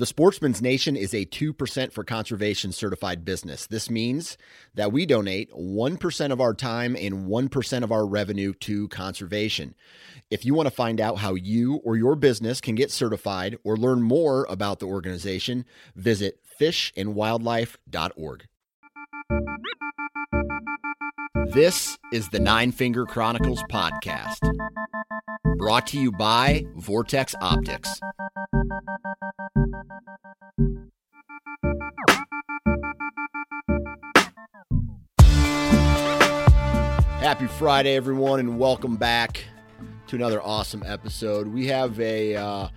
The Sportsman's Nation is a 2% for conservation certified business. This means that we donate 1% of our time and 1% of our revenue to conservation. If you want to find out how you or your business can get certified or learn more about the organization, visit fishandwildlife.org. This is the Nine Finger Chronicles podcast, brought to you by Vortex Optics. Happy Friday, everyone, and welcome back to another awesome episode. We have a uh,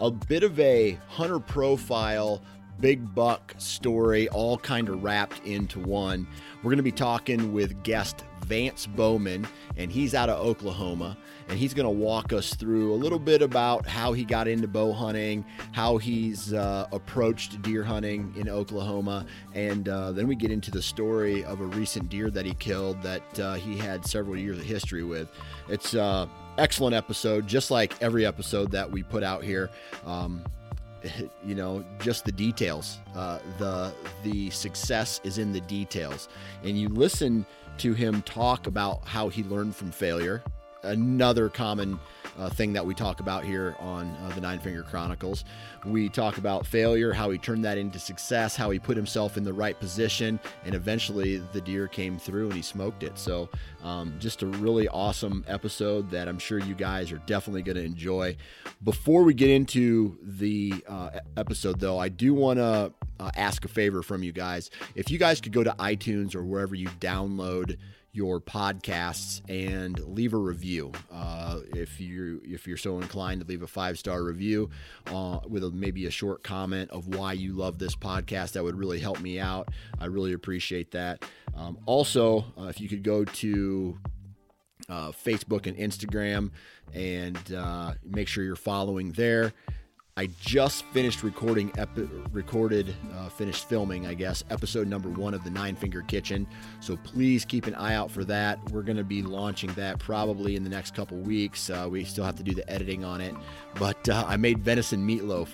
a bit of a hunter profile, big buck story, all kind of wrapped into one. We're going to be talking with guest Vance Bowman, and he's out of Oklahoma, and he's going to walk us through a little bit about how he got into bow hunting, how he's uh, approached deer hunting in Oklahoma, and uh, then we get into the story of a recent deer that he killed that uh, he had several years of history with. It's uh, excellent episode, just like every episode that we put out here. Um, you know, just the details. Uh, the the success is in the details, and you listen to him talk about how he learned from failure. Another common uh, thing that we talk about here on uh, the Nine Finger Chronicles. We talk about failure, how he turned that into success, how he put himself in the right position, and eventually the deer came through and he smoked it. So, um, just a really awesome episode that I'm sure you guys are definitely going to enjoy. Before we get into the uh, episode, though, I do want to uh, ask a favor from you guys. If you guys could go to iTunes or wherever you download your podcasts and leave a review. Uh, if you if you're so inclined to leave a five star review uh, with a, maybe a short comment of why you love this podcast, that would really help me out. I really appreciate that. Um, also, uh, if you could go to uh, Facebook and Instagram and uh, make sure you're following there. I just finished recording, epi- recorded, uh, finished filming, I guess, episode number one of the Nine Finger Kitchen. So please keep an eye out for that. We're going to be launching that probably in the next couple weeks. Uh, we still have to do the editing on it, but uh, I made venison meatloaf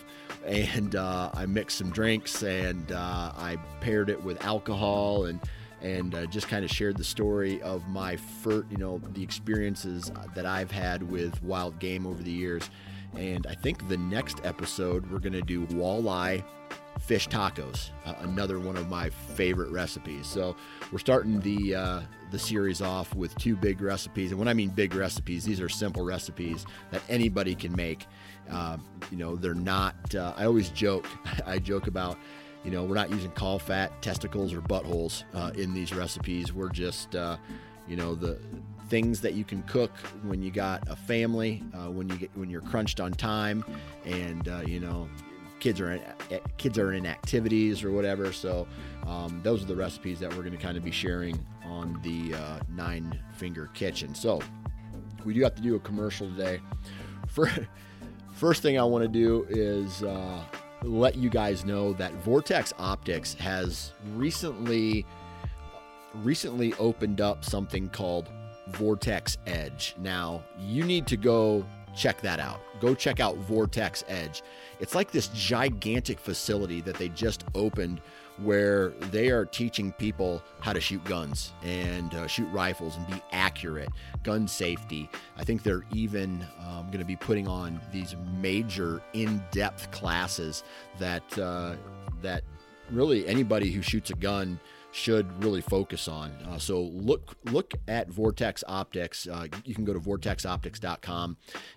and uh, I mixed some drinks and uh, I paired it with alcohol and and uh, just kind of shared the story of my first, you know, the experiences that I've had with wild game over the years. And I think the next episode, we're going to do walleye fish tacos, uh, another one of my favorite recipes. So we're starting the uh, the series off with two big recipes, and when I mean big recipes, these are simple recipes that anybody can make. Uh, you know, they're not. Uh, I always joke. I joke about. You know, we're not using caul fat, testicles, or buttholes uh, in these recipes. We're just, uh, you know, the things that you can cook when you got a family, uh, when you get when you're crunched on time, and uh, you know kids are in, eh, kids are in activities or whatever. So um, those are the recipes that we're going to kind of be sharing on the uh, Nine Finger Kitchen. So we do have to do a commercial today. For, first thing I want to do is uh, let you guys know that Vortex Optics has recently recently opened up something called Vortex Edge. Now, you need to go check that out. Go check out Vortex Edge. It's like this gigantic facility that they just opened where they are teaching people how to shoot guns and uh, shoot rifles and be accurate, gun safety. I think they're even um, going to be putting on these major in-depth classes that uh, that really anybody who shoots a gun should really focus on. Uh, so look look at Vortex Optics. Uh, you can go to vortexoptics.com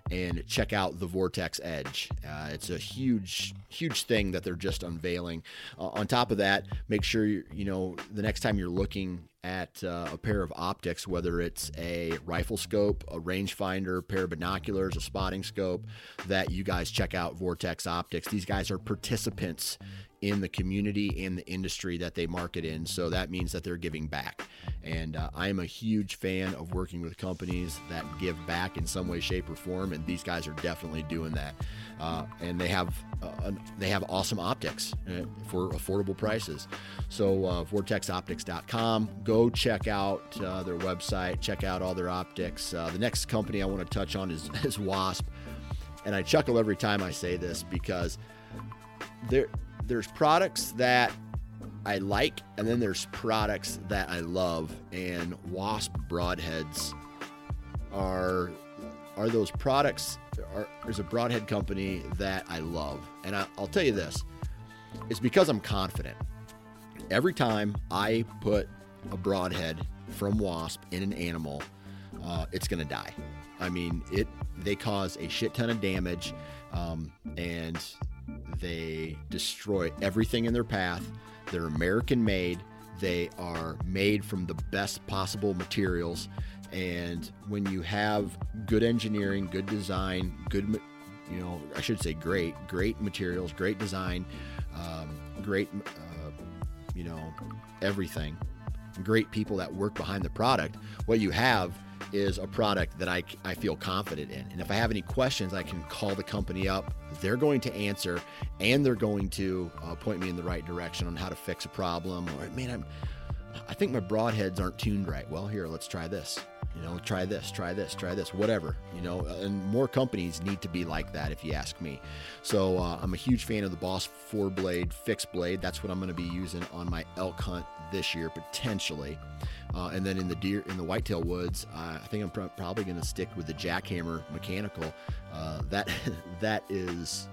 and check out the Vortex Edge. Uh, it's a huge huge thing that they're just unveiling. Uh, on top of that, make sure you you know the next time you're looking at uh, a pair of optics, whether it's a rifle scope, a rangefinder, pair of binoculars, a spotting scope, that you guys check out Vortex Optics. These guys are participants in the community and the industry that they market in. So that means that they're giving back. And uh, I am a huge fan of working with companies that give back in some way, shape, or form. And these guys are definitely doing that. uh, and they have uh, they have awesome optics uh, for affordable prices. So uh, vortexoptics.com. Go check out uh, their website. Check out all their optics. Uh, the next company I want to touch on is, is Wasp, and I chuckle every time I say this because there there's products that I like, and then there's products that I love, and Wasp broadheads are are those products are, there's a broadhead company that I love. And I, I'll tell you this it's because I'm confident. Every time I put a broadhead from wasp in an animal, uh, it's going to die. I mean, it they cause a shit ton of damage, um, and they destroy everything in their path. They're American made. They are made from the best possible materials, and when you have good engineering, good design, good, you know, I should say great, great materials, great design, um, great, uh, you know, everything, great people that work behind the product, what you have is a product that I, I feel confident in. And if I have any questions, I can call the company up. They're going to answer and they're going to uh, point me in the right direction on how to fix a problem. Or, man, I'm, I think my broadheads aren't tuned right. Well, here, let's try this you know try this try this try this whatever you know and more companies need to be like that if you ask me. So uh, i'm a huge fan of the boss four blade fixed blade. That's what i'm going to be using on my elk hunt this year potentially. Uh, and then in the deer in the whitetail woods uh, i think i'm pr- probably going to stick with the Jak-Hammer mechanical. Uh, that that is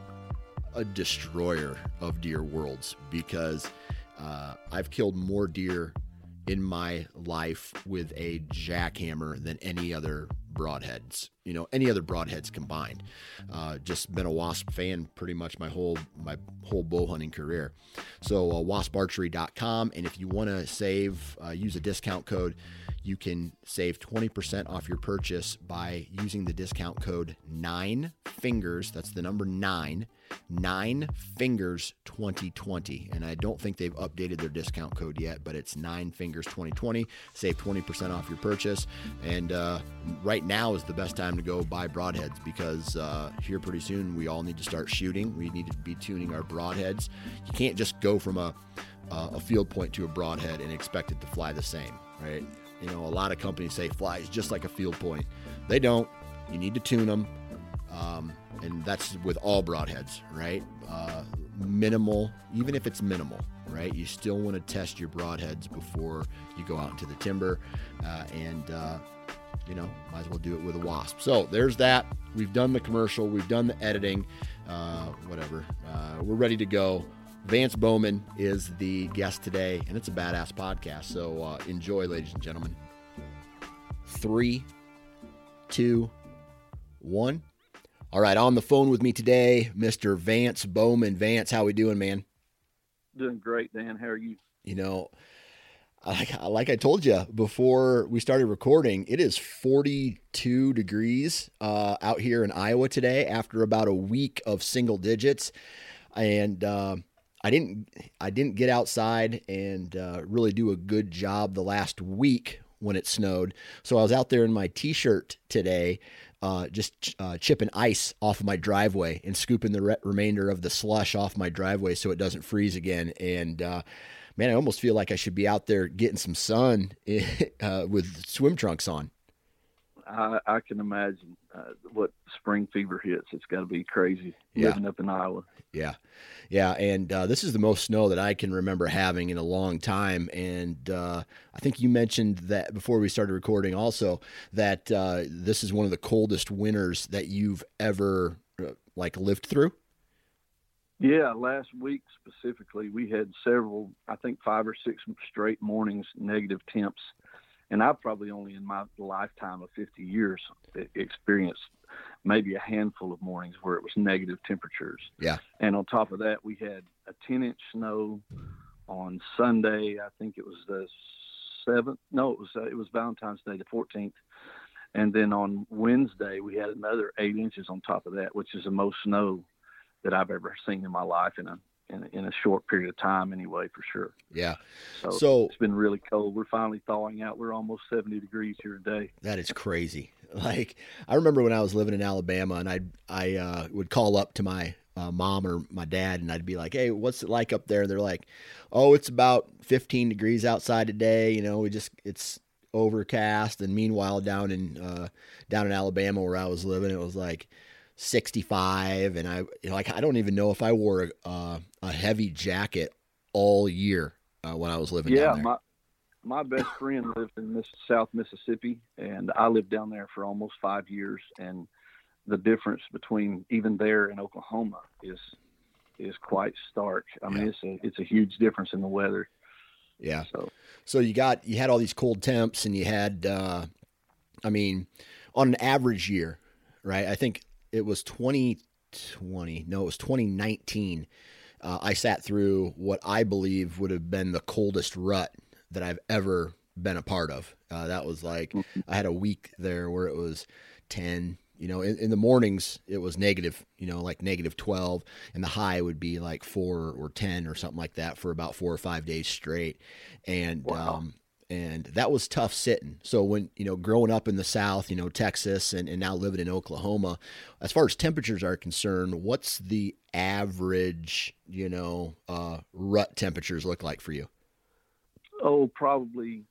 a destroyer of deer worlds because uh, i've killed more deer in my life with a Jak-Hammer than any other broadheads you know any other broadheads combined. Uh, just been a wasp fan pretty much my whole my whole bow hunting career. So uh, wasparchery.com and if you want to save uh, use a discount code you can save 20% off your purchase by using the discount code nine fingers that's the number nine nine fingers 2020 and i don't think they've updated their discount code yet but it's nine fingers 2020 save 20% off your purchase. And uh, right now is the best time to go buy broadheads because uh, here pretty soon we all need to start shooting. We need to be tuning our broadheads. You can't just go from a, a field point to a broadhead and expect it to fly the same right you know a lot of companies say flies just like a field point they don't you need to tune them um, and that's with all broadheads, right? Uh, minimal, even if it's minimal, right? You still want to test your broadheads before you go out into the timber, uh, and uh, you know, might as well do it with a wasp. So there's that. We've done the commercial, we've done the editing, uh, whatever. Uh, we're ready to go. Vance Bowman is the guest today, and it's a badass podcast. So uh, enjoy, ladies and gentlemen. Three, two, one. All right, on the phone with me today, Mr. Vance Bowman. Vance, how we doing, man? Doing great, Dan. How are you? You know, like, like I told you before we started recording, it is 42 degrees uh, out here in Iowa today after about a week of single digits, and uh, I didn't I didn't get outside and uh, really do a good job the last week when it snowed. So I was out there in my t-shirt today uh, just uh, chipping ice off of my driveway and scooping the re- remainder of the slush off my driveway so it doesn't freeze again. And uh, man, I almost feel like I should be out there getting some sun uh, with swim trunks on. I, I can imagine uh, what spring fever hits. It's got to be crazy yeah. living up in Iowa. Yeah, yeah, and uh, this is the most snow that I can remember having in a long time. And uh, I think you mentioned that before we started recording, also that uh, this is one of the coldest winters that you've ever uh, like lived through. Yeah, last week specifically, we had several, I think five or six straight mornings negative temps and I've probably only in my lifetime of 50 years experienced maybe a handful of mornings where it was negative temperatures. Yeah. And on top of that, we had a 10 inch snow on Sunday. I think it was the seventh. No, it was uh, it was Valentine's Day, the 14th. And then on Wednesday, we had another eight inches on top of that, which is the most snow that I've ever seen in my life in a in, in a short period of time anyway, for sure. Yeah. So, So it's been really cold. We're finally thawing out. We're almost 70 degrees here today. that is crazy. Like I remember when I was living in Alabama, and I I uh, would call up to my uh, mom or my dad, and I'd be like, "Hey, what's it like up there?" And they're like, "Oh, it's about 15 degrees outside today. You know, we just it's overcast." And meanwhile, down in uh, down in Alabama where I was living, it was like 65, and I you know, like I don't even know if I wore a, uh, a heavy jacket all year uh, when I was living Yeah, down there. my my best friend lived in Miss, South Mississippi, and I lived down there for almost five years. And the difference between even there and Oklahoma is is quite stark. I mean, Yeah. it's a it's a huge difference in the weather. yeah. So So you got you had all these cold temps, and you had, uh, I mean, on an average year, right? I think it was 2020. No, it was 2019. Uh, I sat through what I believe would have been the coldest rut that I've ever been a part of. Uh, that was like I had a week there where it was 10. You know, in, in the mornings it was negative. You know, like negative 12, and the high would be like four or 10 or something like that for about four or five days straight. And Wow. um, and that was tough sitting. So when you know growing up in the South, you know Texas, and, and now living in Oklahoma, as far as temperatures are concerned, what's the average you know uh, rut temperatures look like for you? oh, probably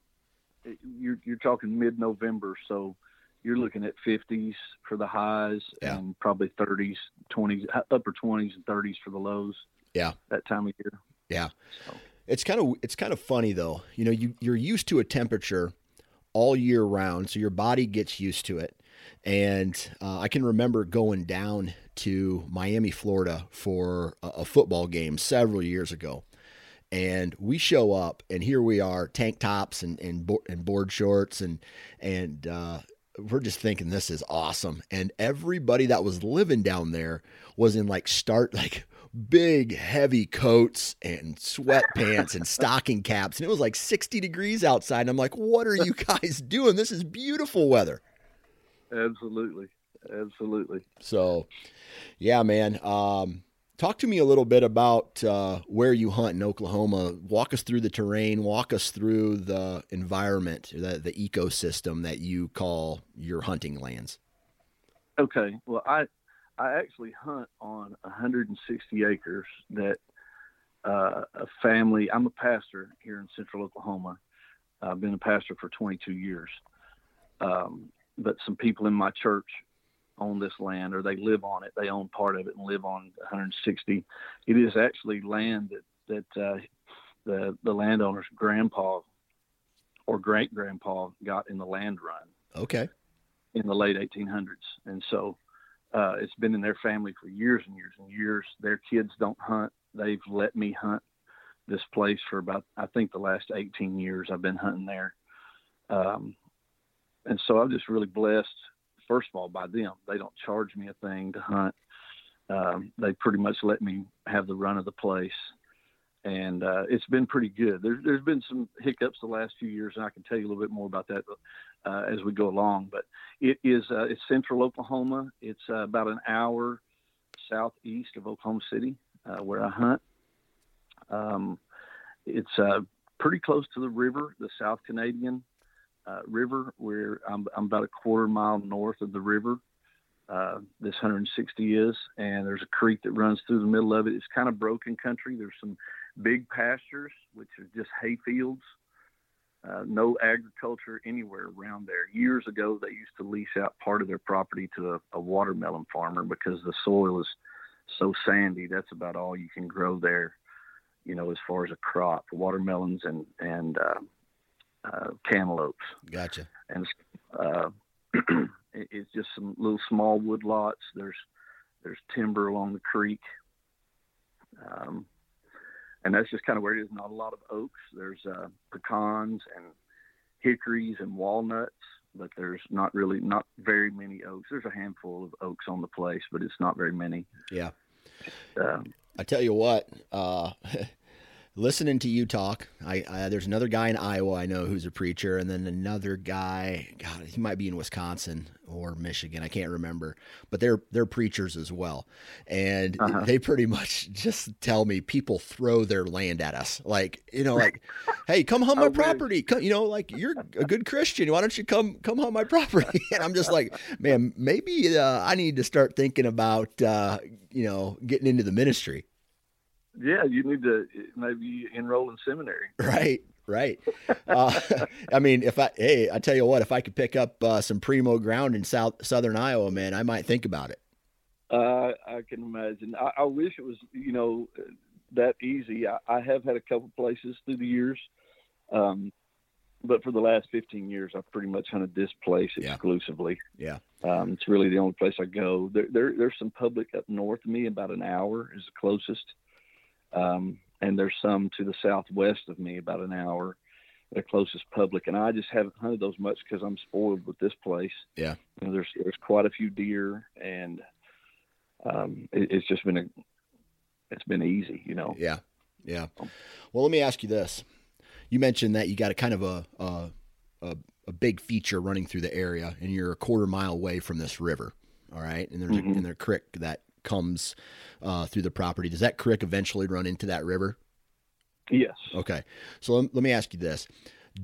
you're you're talking mid November, so you're looking at 50s for the highs Yeah. and probably 30s, 20s, upper 20s and 30s for the lows. Yeah. that time of year. Yeah. So. It's kind of it's kind of funny though. You know, you you're used to a temperature all year round, so your body gets used to it. And uh, I can remember going down to Miami, Florida for a, a football game several years ago. And we show up, and here we are, tank tops and and, bo- and board shorts, and and uh, we're just thinking this is awesome. And everybody that was living down there was in like start like big heavy coats and sweatpants and stocking caps and it was like 60 degrees outside and I'm like what are you guys doing? This is beautiful weather. Absolutely, absolutely. so yeah man um talk to me a little bit about uh, where you hunt in Oklahoma. Walk us through the terrain. Walk us through the environment the, the ecosystem that you call your hunting lands. Okay. Well, I I actually hunt on 160 acres that uh, a family. I'm a pastor here in Central Oklahoma. I've been a pastor for 22 years. Um, but some people in my church own this land, or they live on it. They own part of it and live on 160. It is actually land that that uh, the the landowner's grandpa or great grandpa got in the land run okay in the late 1800s, and so uh, it's been in their family for years and years and years. Their kids don't hunt. They've let me hunt this place for about I think the last 18 years. I've been hunting there, um, and so I'm just really blessed. First of all, by them, they don't charge me a thing to hunt. Um, they pretty much let me have the run of the place, and uh, it's been pretty good. There's there's been some hiccups the last few years, and I can tell you a little bit more about that uh, as we go along. But it is uh, it's central Oklahoma. It's uh, about an hour southeast of Oklahoma City, uh, where I hunt. Um, it's uh, pretty close to the river, the South Canadian River, where I'm, I'm about a quarter mile north of the river. Uh, this 160 is, and there's a creek that runs through the middle of it. It's kind of broken country. There's some big pastures, which are just hay fields. Uh, no agriculture anywhere around there. Years ago, they used to lease out part of their property to a, a watermelon farmer because the soil is so sandy. That's about all you can grow there, you know, as far as a crop, watermelons and and uh, uh, cantaloupes gotcha and uh, it- it's just some little small wood lots. There's there's timber along the creek, um, and that's just kind of where it is. Not a lot of oaks. There's uh, pecans and hickories and walnuts, but there's not really not very many oaks. There's a handful of oaks on the place, but it's not very many. yeah Um, I tell you what, uh, listening to you talk, I, I, there's another guy in Iowa I know who's a preacher, and then another guy. God, he might be in Wisconsin or Michigan. I can't remember, but they're they're preachers as well, and uh-huh. they pretty much just tell me people throw their land at us, like you know, like, hey, come hunt my oh, property. Come, you know, like you're a good Christian. Why don't you come come hunt my property? And I'm just like, man, maybe uh, I need to start thinking about uh, you know getting into the ministry yeah, you need to maybe enroll in seminary. Right, right. uh, I mean, if I hey, I tell you what, if I could pick up uh, some primo ground in South Southern Iowa, man, I might think about it. Uh, I can imagine. I, I, wish it was, you know, that easy. I, I, have had a couple places through the years, um, but for the last 15 years, I've pretty much hunted this place exclusively. Yeah. Um, it's really the only place I go. There, there, there's some public up north of me, about an hour is the closest. Um, and there's some to the southwest of me, about an hour, the closest public. And I just haven't hunted those much because I'm spoiled with this place. Yeah, you know, there's there's quite a few deer, and um, it, it's just been a it's been easy, you know. Yeah, yeah. Well, let me ask you this: You mentioned that you got a kind of a a, a, a big feature running through the area, and you're a quarter mile away from this river. All right, and there's mm-hmm. a, and there's a creek that comes uh, through the property. Does that creek eventually run into that river? Yes. Okay. So let, let me ask you this: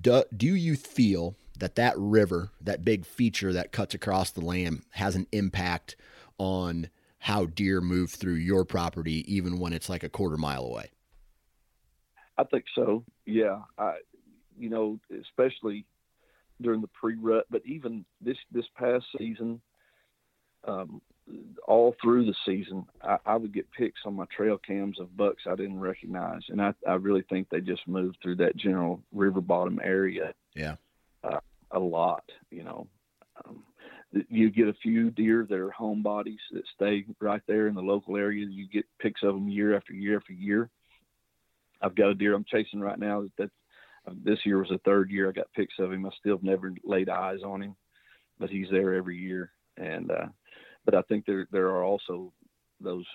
do, do you feel that that river, that big feature that cuts across the land, has an impact on how deer move through your property, even when it's like a quarter mile away? I think so. Yeah. I, you know, especially during the pre-rut, but even this this past season, um, all through the season, I, I, would get pics on my trail cams of bucks I didn't recognize, and I, I really think they just moved through that general river bottom area. Yeah, uh, a lot. You know, um, you get a few deer that are home bodies that stay right there in the local area. You get pics of them year after year after year. I've got a deer I'm chasing right now that, that uh, this year was the third year I got pics of him. I still have never laid eyes on him, but he's there every year, and uh, but I think there there are also those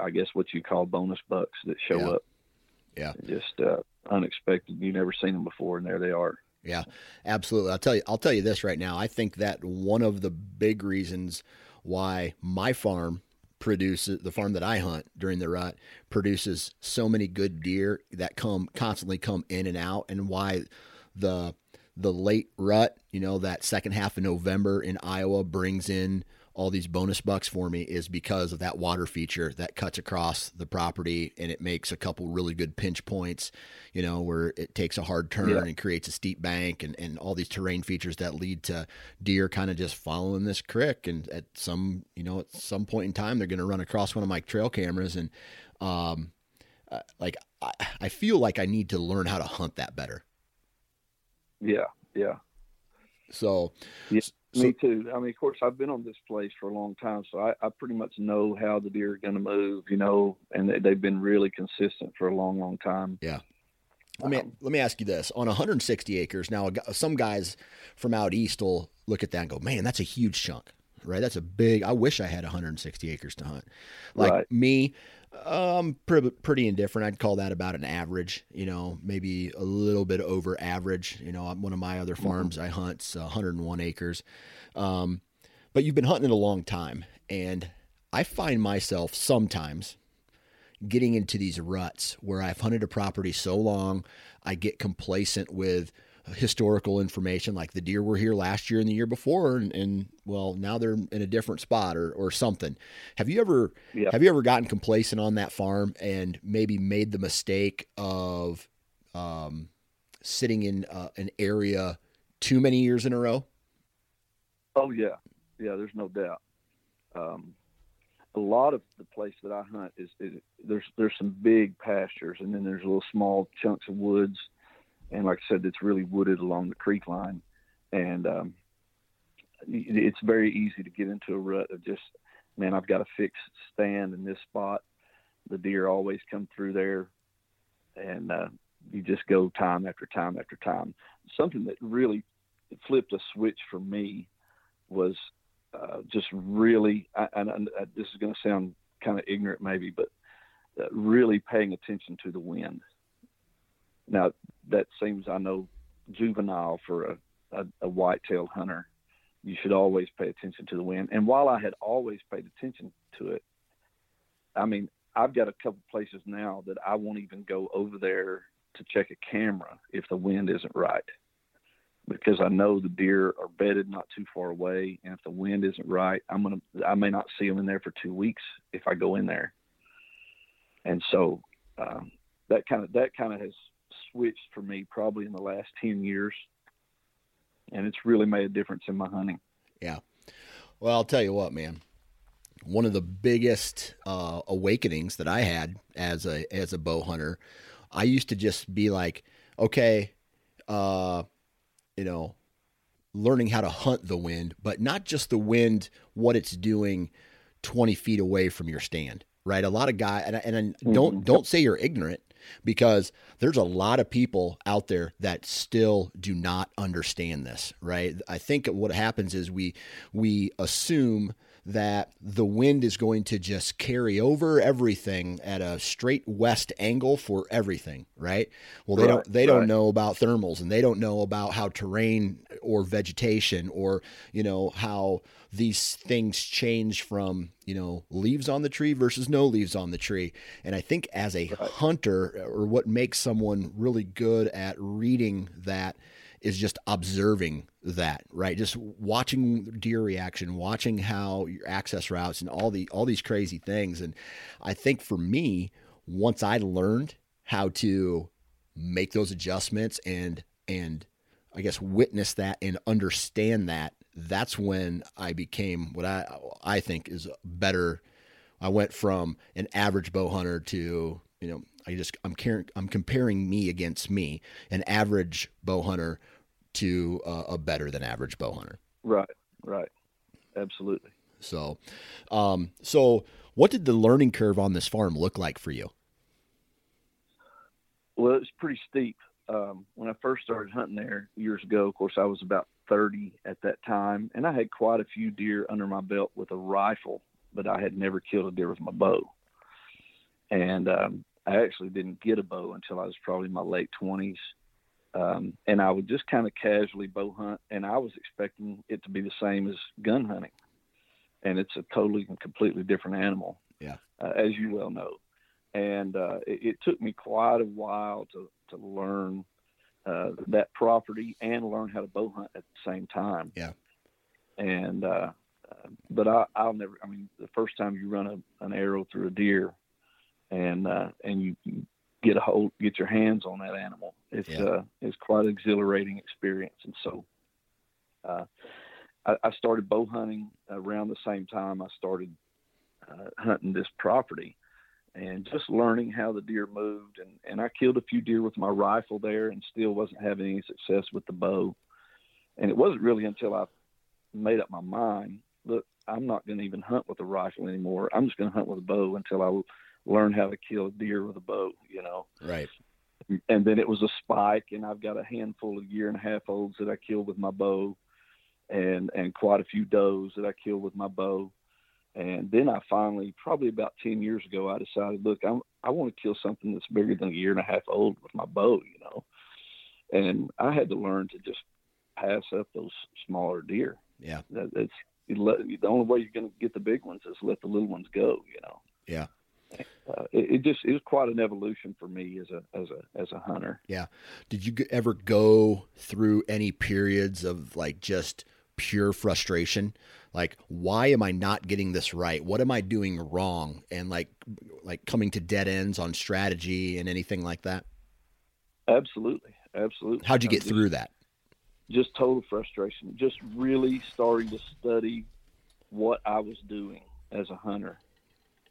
I guess what you call bonus bucks that show yeah. up. Yeah. Just uh, unexpected. You never seen them before, and there they are. Yeah, absolutely. I'll tell you. I'll tell you this right now. I think that one of the big reasons why my farm produces the farm that I hunt during the rut produces so many good deer that come constantly come in and out, and why the the late rut, you know, that second half of November in Iowa brings in all these bonus bucks for me is because of that water feature that cuts across the property and it makes a couple really good pinch points, you know, where it takes a hard turn yeah. and creates a steep bank and, and all these terrain features that lead to deer kind of just following this creek. And at some, you know, at some point in time, they're going to run across one of my trail cameras. And, um, uh, like, I, I feel like I need to learn how to hunt that better. Yeah. Yeah. So, yeah. So, Me too. I mean, of course, I've been on this place for a long time, so I, I pretty much know how the deer are going to move, you know, and they, have been really consistent for a long, long time. Yeah. Let me um, let me ask you this: on 160 acres, now some guys from out east will look at that and go, "Man, that's a huge chunk." Right? That's a big. I wish I had 160 acres to hunt. Like right. me, um, pretty, pretty indifferent. I'd call that about an average, you know, maybe a little bit over average. You know, one of my other mm-hmm. farms mm-hmm. I hunt 101 acres. Um, but you've been hunting it a long time, and I find myself sometimes getting into these ruts where I've hunted a property so long, I get complacent with historical information like the deer were here last year and the year before and, and well now they're in a different spot or, or something. Have you ever yeah. have you ever gotten complacent on that farm and maybe made the mistake of um, sitting in uh, an area too many years in a row? Oh yeah. Yeah there's no doubt. Um, a lot of the place that I hunt is, is there's there's some big pastures and then there's little small chunks of woods and like I said, it's really wooded along the creek line, and um, it's very easy to get into a rut of just, man, I've got a fixed stand in this spot. The deer always come through there, and uh, you just go time after time after time. Something that really flipped a switch for me was uh, just really, and this is going to sound kind of ignorant maybe, but uh, really paying attention to the wind Now that seems I know juvenile for a, a, a white-tailed hunter. You should always pay attention to the wind. And while I had always paid attention to it, I mean, I've got a couple places now that I won't even go over there to check a camera if the wind isn't right because I know the deer are bedded not too far away, and if the wind isn't right, I'm gonna I may not see them in there for two weeks if I go in there. And so um, that kind of that kind of has switched for me probably in the last ten years, and it's really made a difference in my hunting. Yeah. Well, I'll tell you what, man. One of the biggest uh, awakenings that I had as a as a bow hunter, I used to just be like, okay, uh, you know, learning how to hunt the wind, but not just the wind, what it's doing 20 feet away from your stand, right? A lot of guys, and, and don't, mm-hmm. don't say you're ignorant because there's a lot of people out there that still do not understand this, right? I think what happens is we, we assume that the wind is going to just carry over everything at a straight west angle for everything, right? Well, they right, don't they right. don't know about thermals and they don't know about how terrain or vegetation or, you know, how these things change from, you know, leaves on the tree versus no leaves on the tree. And I think as a right. hunter or what makes someone really good at reading that is just observing that, right? Just watching deer reaction, watching how your access routes and all the all these crazy things. And I think for me, once I learned how to make those adjustments and and I guess witness that and understand that, that's when I became what I I think is better. I went from an average bow hunter to you know I just I'm caring I'm comparing me against me, an average bow hunter to uh, a better than average bow hunter. Right, right, absolutely. So, um, so what did the learning curve on this farm look like for you? Well, it was pretty steep. Um, when I first started hunting there years ago, of course, I was about 30 at that time, and I had quite a few deer under my belt with a rifle, but I had never killed a deer with my bow. And um, I actually didn't get a bow until I was probably in my late 20s. Um, and I would just kind of casually bow hunt, and I was expecting it to be the same as gun hunting, and it's a totally and completely different animal. Yeah, uh, as you well know, and uh, it, it, took me quite a while to to learn uh, that property and learn how to bow hunt at the same time. Yeah, and uh, uh, but I, I'll never. I mean, the first time you run a, an arrow through a deer, and uh, and you, you get a hold, get your hands on that animal. It's yeah. uh, it's quite an exhilarating experience, and so uh, I, I, started bow hunting around the same time I started uh, hunting this property, and just learning how the deer moved. and And I killed a few deer with my rifle there, and still wasn't having any success with the bow. And it wasn't really until I made up my mind, look, I'm not going to even hunt with a rifle anymore. I'm just going to hunt with a bow until I learn how to kill a deer with a bow, you know. Right. And then it was a spike, and I've got a handful of year and a half olds that I killed with my bow, and and quite a few does that I killed with my bow. And then I finally, probably about ten years ago, I decided, look, I'm I want to kill something that's bigger than a year and a half old with my bow, you know. And I had to learn to just pass up those smaller deer. Yeah, that, that's the only way you're going to get the big ones is let the little ones go, you know. Yeah uh, it, it, just it was quite an evolution for me as a as a as a hunter. Yeah. Did you ever go through any periods of like just pure frustration? Like, why am I not getting this right? What am I doing wrong? And like like coming to dead ends on strategy and anything like that. Absolutely, absolutely. How'd you get just, through that? Just total frustration. Just really starting to study what I was doing as a hunter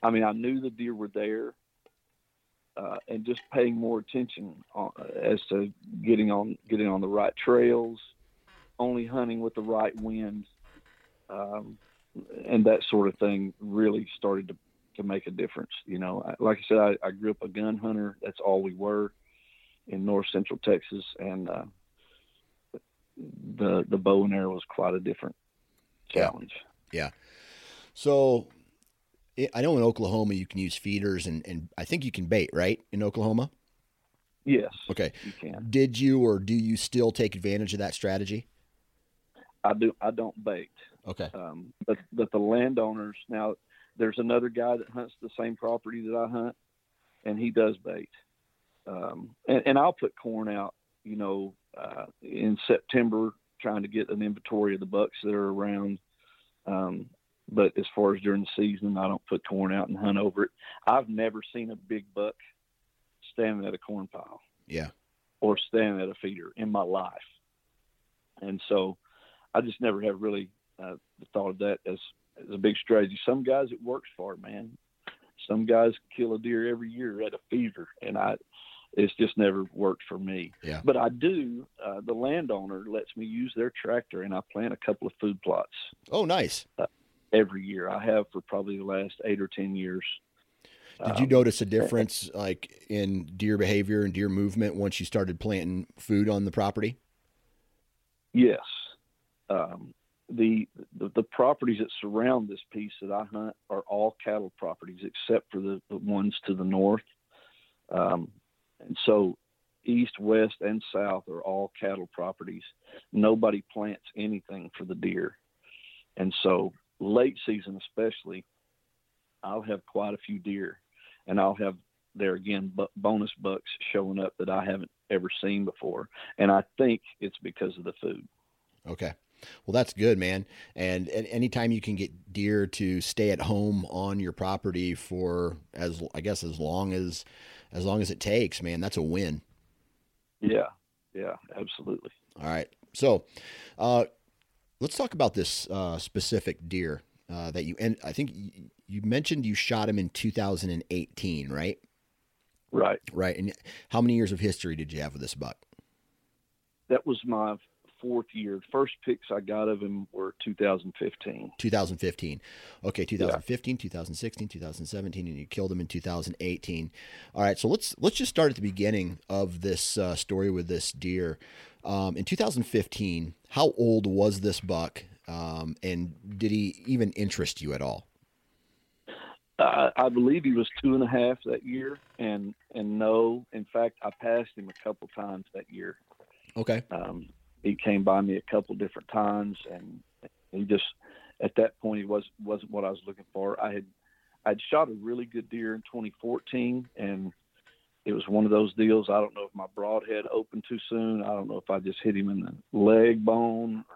I mean, I knew the deer were there, uh, and just paying more attention on, as to getting on getting on the right trails, only hunting with the right wind, um, and that sort of thing really started to to make a difference. You know, like I said, I, I grew up a gun hunter. That's all we were in north central Texas, and uh, the the bow and arrow was quite a different challenge. Yeah. yeah. So I know in Oklahoma you can use feeders and, and I think you can bait, right? In Oklahoma? Yes. Okay. You can. Did you or do you still take advantage of that strategy? I do. I don't bait. Okay. Um, but but the landowners now. There's another guy that hunts the same property that I hunt, and he does bait. Um, and, and I'll put corn out, you know, uh, in September, trying to get an inventory of the bucks that are around. Um, but as far as during the season, I don't put corn out and hunt over it. I've never seen a big buck standing at a corn pile. Yeah. Or standing at a feeder in my life. And so I just never have really uh, thought of that as, as a big strategy. Some guys it works for, man. Some guys kill a deer every year at a feeder, and I, it's just never worked for me. Yeah. But I do. Uh, the landowner lets me use their tractor, and I plant a couple of food plots Oh, nice. Every year. I have for probably the last eight or ten years. Did you Um, notice a difference like in deer behavior and deer movement once you started planting food on the property? Yes. Um, the, the the properties that surround this piece that I hunt are all cattle properties, except for the, the ones to the north. Um, and so, east, west, and south are all cattle properties. Nobody plants anything for the deer, and so late season especially, I'll have quite a few deer, and I'll have there again bu- bonus bucks showing up that I haven't ever seen before, and I think it's because of the food. Okay. Well, that's good, man. And, and anytime you can get deer to stay at home on your property for as I guess as long as as long as it takes, man, that's a win. Yeah, yeah, absolutely. All right. So, uh, let's talk about this uh, specific deer uh, that you and I think you, you mentioned you shot him in 2018, right? Right. Right. And how many years of history did you have with this buck? That was my fourth year. First pics I got of him were 2015. 2015. Okay, 2015, 2016, 2017, and you killed him in 2018. All right, so let's let's just start at the beginning of this uh, story with this deer. Um, in 2015, how old was this buck, um, and did he even interest you at all? Uh, I believe he was two and a half that year, and and no, in fact, I passed him a couple times that year. Okay, Um, he came by me a couple different times, and he just at that point he was wasn't what I was looking for. I had I'd shot a really good deer in 2014, and it was one of those deals. I don't know if my broadhead opened too soon. I don't know if I just hit him in the leg bone, or,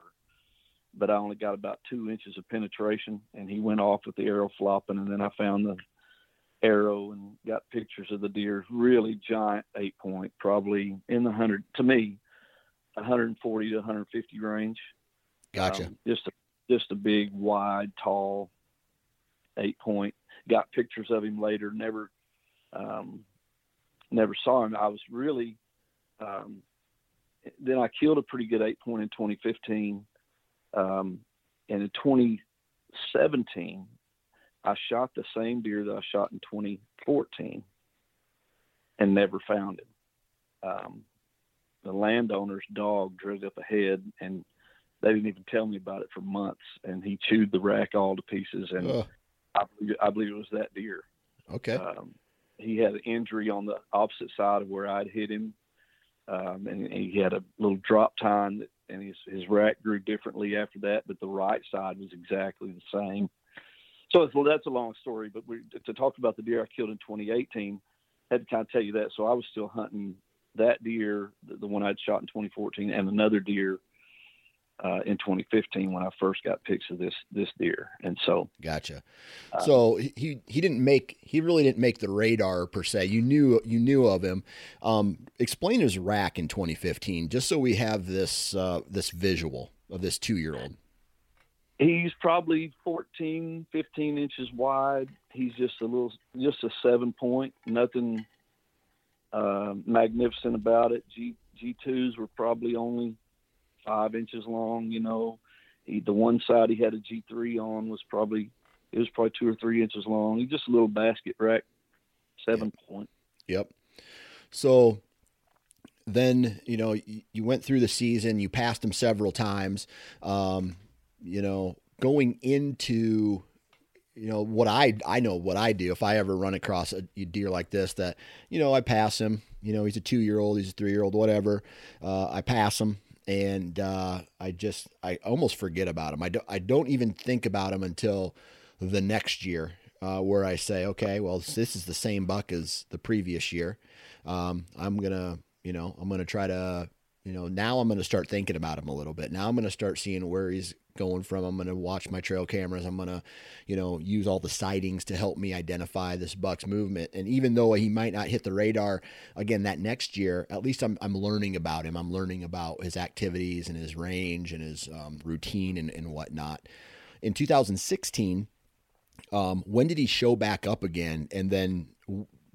but I only got about two inches of penetration, and he went off with the arrow flopping, and then I found the arrow and got pictures of the deer. Really giant eight point, probably in the hundred to me 140 to 150 range. gotcha. Um, just a just a big, wide, tall eight point. Got pictures of him later. Never um, never saw him. I was really um, then I killed a pretty good eight point in 2015. Um, and in 2017, I shot the same deer that I shot in 2014 and never found him. The landowner's dog drug up ahead and they didn't even tell me about it for months and he chewed the rack all to pieces and Ugh, I, believe, I believe it was that deer. Okay, um, he had an injury on the opposite side of where I'd hit him um, and he had a little drop tine that, and his, his rack grew differently after that but the right side was exactly the same. So it's, well, that's a long story but we, to talk about the deer I killed in 2018 I had to kind of tell you that. So I was still hunting that deer, the, one I'd shot in 2014, and another deer uh, in 2015 when I first got pics of this this deer. And so, gotcha. uh, So he he didn't make he really didn't make the radar per se. You knew you knew of him. Um, explain his rack in 2015, just so we have this uh, this visual of this two year old. he's probably 14, 15 inches wide. He's just a little, just a seven point, nothing uh, magnificent about it. G G2s were probably only five inches long. You know, he, the one side he had a G3 on was probably it was probably two or three inches long. He's just a little basket rack, seven point. Yep. So then you know you, you went through the season. You passed him several times. Um, you know, going into you know what I I know what I do. If I ever run across a deer like this that you know I pass him you know he's a two year old he's a three year old whatever uh, I pass him and uh, I just I almost forget about him. I don't I don't even think about him until the next year uh, where I say okay well this is the same buck as the previous year. Um, I'm gonna you know I'm gonna try to you know now I'm gonna start thinking about him a little bit. Now I'm gonna start seeing where he's going from. I'm going to watch my trail cameras. I'm going to, you know, use all the sightings to help me identify this buck's movement. And even though he might not hit the radar again that next year, at least I'm, I'm learning about him. I'm learning about his activities and his range and his um, routine and, and whatnot. In 2016, um, when did he show back up again? And then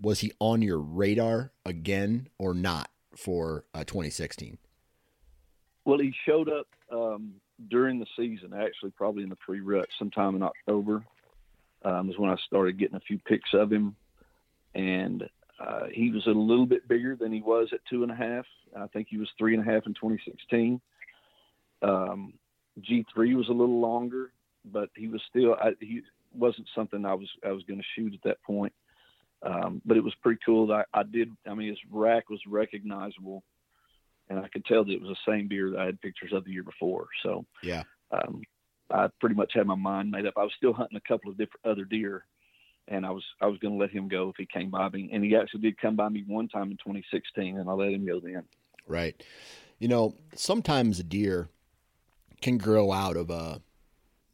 was he on your radar again or not for uh, 2016? Well, he showed up um, during the season, actually, probably in the pre rut, sometime in October, um, is when I started getting a few pics of him. And uh, he was a little bit bigger than he was at two and a half. I think he was three and a half in 2016. Um, G3 was a little longer, but he was still, I, he wasn't something I was, I was going to shoot at that point. Um, but it was pretty cool that I, I did. I mean, his rack was recognizable and I could tell that it was the same deer that I had pictures of the year before. So yeah, um, I pretty much had my mind made up. I was still hunting a couple of different other deer, and I was I was going to let him go if he came by me, and he actually did come by me one time in 2016, and I let him go then. Right. You know, sometimes a deer can grow out of a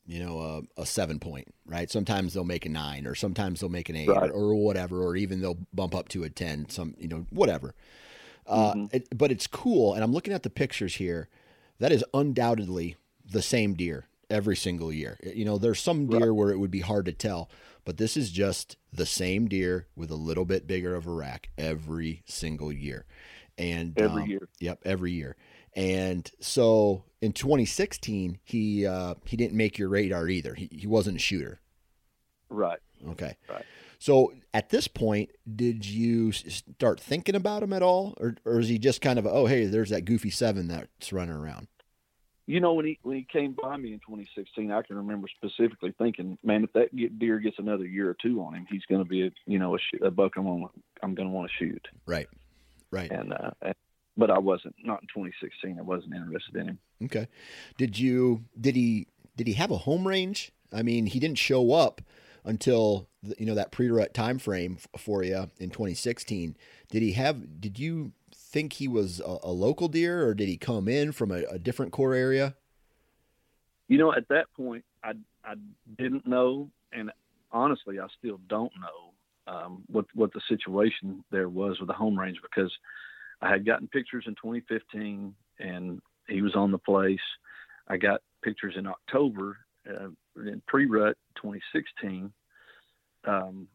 you know a, a seven point right sometimes they'll make a nine or sometimes they'll make an eight right. or, or, whatever or even they'll bump up to a 10 some you know whatever uh, mm-hmm. it, but it's cool, and I'm looking at the pictures here. That is undoubtedly the same deer every single year. You know, there's some deer right. where it would be hard to tell, but this is just the same deer with a little bit bigger of a rack every single year. And every um, year. Yep, every year. And so in 2016, he uh, he didn't make your radar either. He he wasn't a shooter. Right. Okay. Right. So at this point, did you start thinking about him at all, or, or is he just kind of oh hey, there's that goofy seven that's running around? You know, when he when he came by me in 2016, I can remember specifically thinking, man, if that deer gets another year or two on him, he's going to be a you know a, a buck I'm gonna, I'm going to want to shoot. Right, right. And, uh, and but I wasn't not in 2016. I wasn't interested in him. Okay. Did you did he did he have a home range? I mean, he didn't show up until you know that pre-rut time frame for you in 2016. Did he have? Did you think he was a, a local deer, or did he come in from a, a, different core area? You know, at that point, I I didn't know, and honestly, I still don't know um, what what the situation there was with the home range because I had gotten pictures in 2015, and he was on the place. I got pictures in October uh, in pre-rut 2016. Um,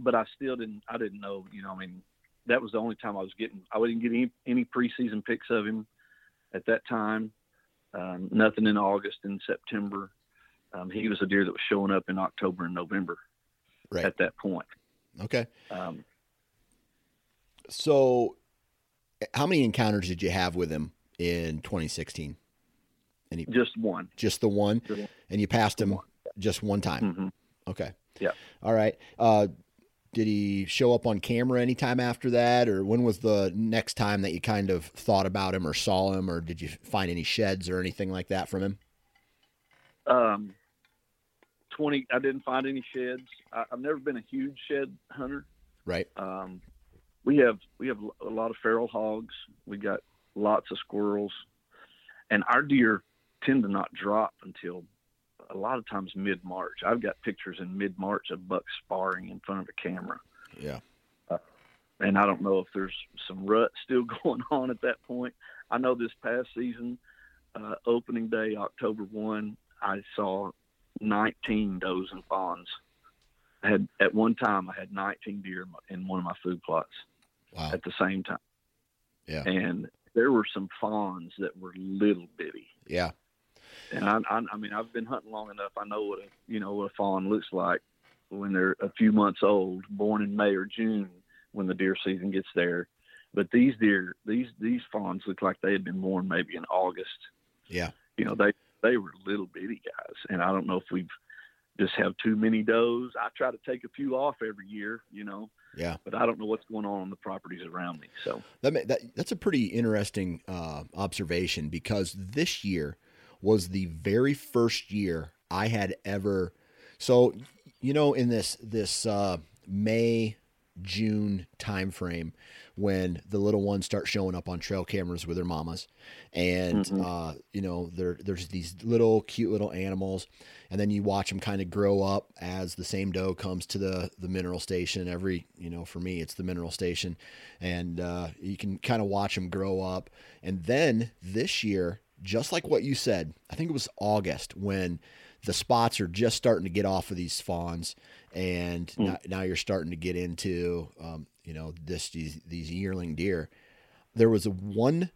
but I still didn't. I didn't know. You know, I mean, that was the only time I was getting. I wouldn't get any any preseason pics of him at that time. Um, nothing in August and September. Um, he was a deer that was showing up in October and November. Right. At that point. Okay. Um, so, how many encounters did you have with him in 2016? And he, just one. Just the one. And you passed him one. just one time. Mm-hmm. Okay. Yeah. All right. Uh, did he show up on camera anytime after that, or when was the next time that you kind of thought about him or saw him, or did you find any sheds or anything like that from him? Um, twenty. I didn't find any sheds. I, have never been a huge shed hunter. Right. Um, we have we have a lot of feral hogs. We got lots of squirrels, and our deer tend to not drop until a lot of times mid March. I've got pictures in mid March of bucks sparring in front of a camera. Yeah. Uh, and I don't know if there's some rut still going on at that point. I know this past season, uh, opening day, October 1, I saw 19 does and fawns. I had at one time I had 19 deer in one of my food plots wow. at the same time. Yeah. And there were some fawns that were little bitty. Yeah. And I, I, I mean, I've been hunting long enough. I know what a, you know, what a fawn looks like when they're a few months old, born in May or June when the deer season gets there. But these deer, these these fawns look like they had been born maybe in August. Yeah. You know, they they were little bitty guys, and I don't know if we've just have too many does. I try to take a few off every year, you know. Yeah. But I don't know what's going on on the properties around me. So that, that that's a pretty interesting uh, observation because this year was the very first year I had ever. So, you know, in this this uh, May June timeframe when the little ones start showing up on trail cameras with their mamas, and mm-hmm. uh, you know there there's these little cute little animals, and then you watch them kind of grow up as the same doe comes to the the mineral station. Every you know for me it's the mineral station, and uh, you can kind of watch them grow up, and then this year, just like what you said, I think it was August when the spots are just starting to get off of these fawns, and mm. now, now, you're starting to get into um, you know this these, these yearling deer. There was a one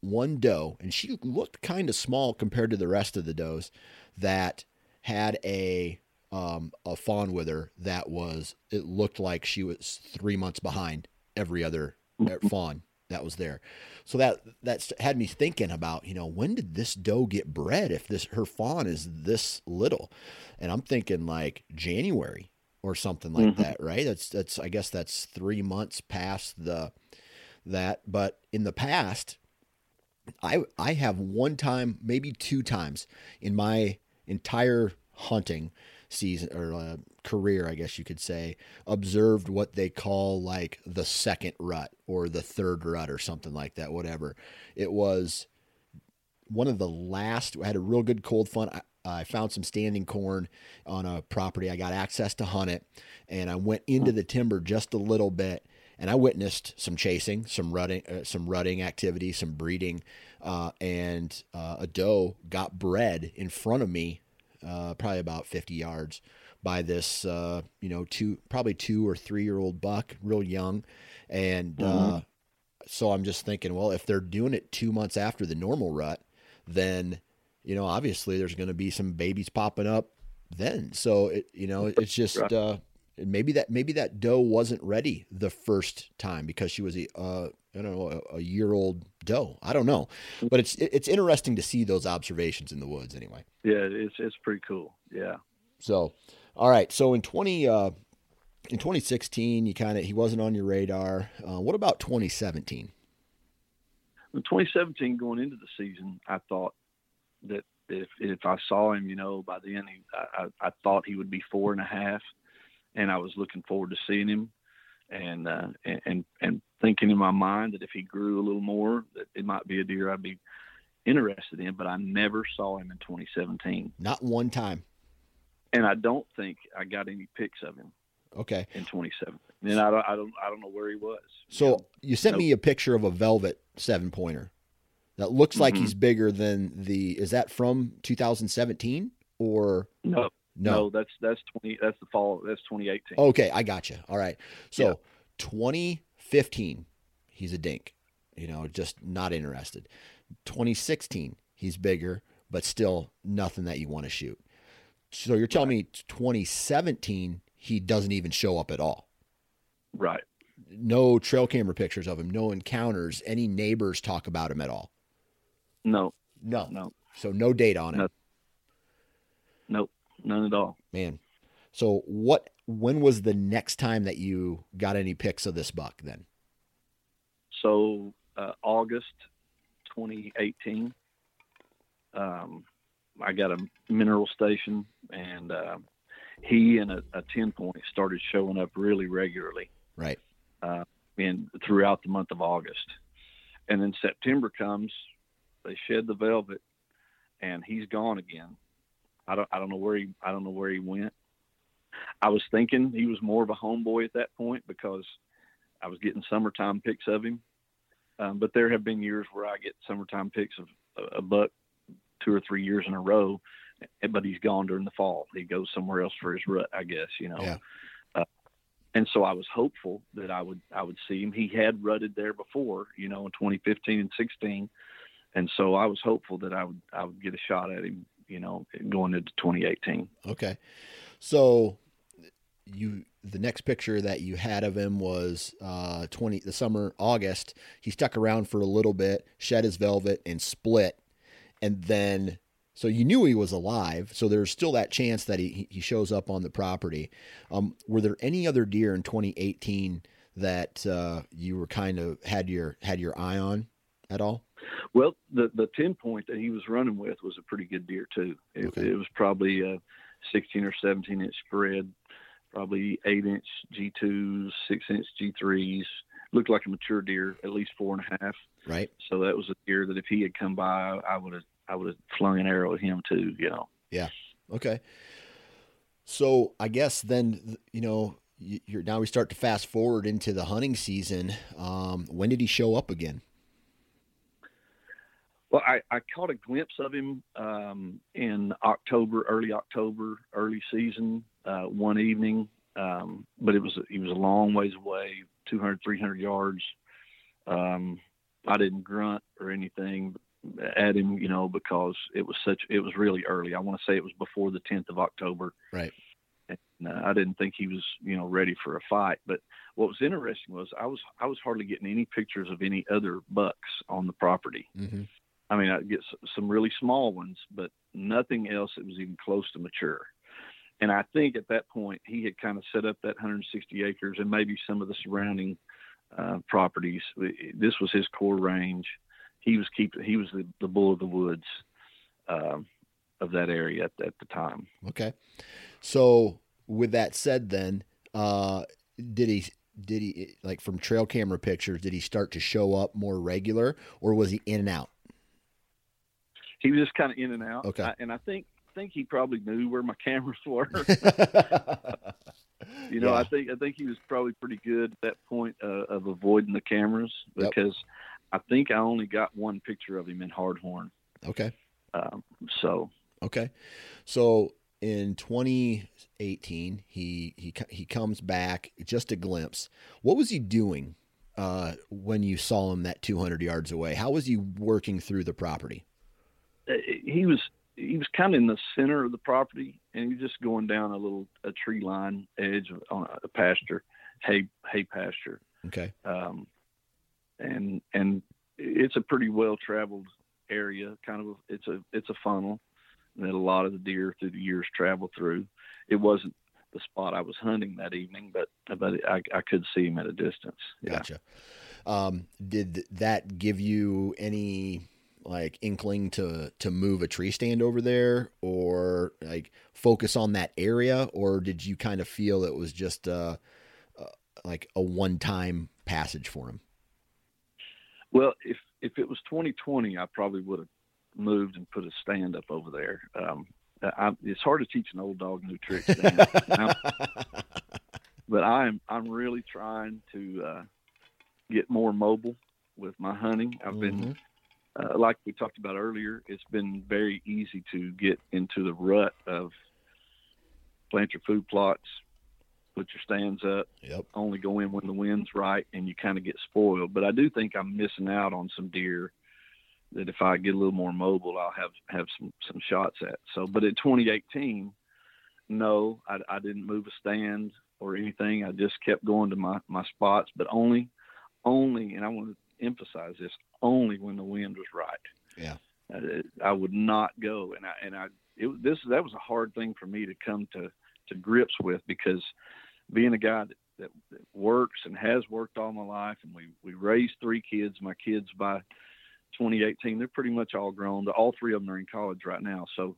one doe, and she looked kind of small compared to the rest of the does that had a um, a fawn with her that was it looked like she was three months behind every other mm-hmm. fawn that was there. So that that had me thinking about, you know, when did this doe get bred if this her fawn is this little? And I'm thinking like January or something like mm-hmm. that, right? That's that's I guess that's 3 months past the that, but in the past I I have one time, maybe two times in my entire hunting season or uh, career, I guess you could say, observed what they call like the second rut or the third rut or something like that, whatever. It was one of the last, I had a real good cold front. I, I found some standing corn on a property. I got access to hunt it and I went into the timber just a little bit and I witnessed some chasing, some rutting, uh, some rutting activity, some breeding, uh, and uh, a doe got bred in front of me, uh, probably about 50 yards by this, uh, you know, two probably two or three year old buck, real young, and uh, mm-hmm. uh, so I'm just thinking, well, if they're doing it two months after the normal rut, then you know, obviously there's going to be some babies popping up then. So it, you know, it's just uh, maybe that maybe that doe wasn't ready the first time because she was a uh, I don't know a, a year old doe. I don't know, but it's it's interesting to see those observations in the woods anyway. Yeah, it's it's pretty cool. Yeah. So all right. So in 20, uh, in 2016, you kind of, he wasn't on your radar. Uh, what about 2017? In 2017, going into the season, I thought that if if I saw him, you know, by the end, he, I, I thought he would be four and a half, and I was looking forward to seeing him, and uh, and and thinking in my mind that if he grew a little more, that it might be a deer I'd be interested in. But I never saw him in 2017. Not one time and I don't think I got any pics of him. Okay. In 2017, and I don't, I don't, I don't know where he was. So you, know? you sent nope. me a picture of a velvet seven pointer that looks like mm-hmm. he's bigger than the. Is that from 2017 or no? No, no that's that's 20. That's the fall. That's 2018. Okay, I got you. All right. So yeah. 2015, he's a dink. You know, just not interested. 2016, he's bigger, but still nothing that you want to shoot. So you're telling right. me 2017 he doesn't even show up at all. Right. No trail camera pictures of him, no encounters, any neighbors talk about him at all. No. No. No. So no data on him. Nope. None at all. Man. So what when was the next time that you got any pics of this buck then? So uh, August 2018. Um, I got a mineral station, and uh, he and a, a, ten point started showing up really regularly. Right. Uh, in throughout the month of August, and then September comes, they shed the velvet, and he's gone again. I don't I don't know where he I don't know where he went. I was thinking he was more of a homeboy at that point because I was getting summertime pics of him. Um, but there have been years where I get summertime pics of a, a buck two or three years in a row, but he's gone during the fall. He goes somewhere else for his rut, I guess, you know. Yeah. Uh, and so I was hopeful that I would I would see him. He had rutted there before, you know, in 2015 and 16, and so I was hopeful that I would I would get a shot at him, you know, going into 2018. Okay, so you the next picture that you had of him was uh 20 the summer August. He stuck around for a little bit, shed his velvet, and split and then So you knew he was alive. So there's still that chance that he he shows up on the property. Um, were there any other deer in 2018 that uh, you were kind of had your had your eye on at all? Well, the the 10 point that he was running with was a pretty good deer too. It, Okay. it was probably a 16 or 17 inch spread, probably eight inch G2s, six inch G3s. Looked like a mature deer, at least four and a half. Right. So that was a deer that if he had come by, I would have I would have flung an arrow at him too. You know. Yeah. Okay. So I guess then you know you- you're now we start to fast forward into the hunting season. Um, when did he show up again? Well, I, I caught a glimpse of him um, in October, early October, early season, uh, one evening. Um, but it was he was a long ways away, 200, 300 yards. Um, I didn't grunt or anything at him, you know, because it was such it was really early. I want to say it was before the 10th of October. Right. And, uh, I didn't think he was, you know, ready for a fight. But what was interesting was I was I was hardly getting any pictures of any other bucks on the property. Mm-hmm. I mean, I get some really small ones, but nothing else that was even close to mature. And I think at that point he had kind of set up that 160 acres and maybe some of the surrounding uh, properties. This was his core range. He was keeping. He was the, the bull of the woods um, of that area at, at the time. Okay. So with that said, then uh, did he did he like from trail camera pictures? Did he start to show up more regular, or was he in and out? He was just kind of in and out. Okay. I, and I think think he probably knew where my cameras were. You know, Yeah. I think I think he was probably pretty good at that point uh, of avoiding the cameras Yep. because I think I only got one picture of him in Hardhorn. okay. Um, so Okay. So in 2018, he he he comes back just a glimpse. What was he doing uh, when you saw him that 200 yards away? How was he working through the property? He was he was kind of in the center of the property, and he was just going down a little a tree line edge on a pasture, hay hay pasture, Okay. um, and and it's a pretty well traveled area. Kind of, a, it's a it's a funnel that a lot of the deer through the years travel through. It wasn't the spot I was hunting that evening, but but I, I could see him at a distance. Yeah. Gotcha. Um, did that give you any like inkling to to move a tree stand over there, or like focus on that area, or did you kind of feel it was just uh, uh like a one time passage for him? Well, if if it was 2020, I probably would have moved and put a stand up over there. Um, I, it's hard to teach an old dog new tricks, but I'm I'm really trying to uh, get more mobile with my hunting. I've been, uh, like we talked about earlier, it's been very easy to get into the rut of plant your food plots, put your stands up Yep. only go in when the wind's right and you kind of get spoiled. But I do think I'm missing out on some deer that if I get a little more mobile, I'll have have some some shots at. So, but in 2018, no, I, I didn't move a stand or anything. I just kept going to my my spots, but only only, and I want to emphasize this, only when the wind was right. Yeah. Uh, I would not go, and I and I it, this that was a hard thing for me to come to to grips with because being a guy that, that, that works and has worked all my life, and we we raised three kids. My kids by 2018, they're pretty much all grown. All three of them are in college right now. So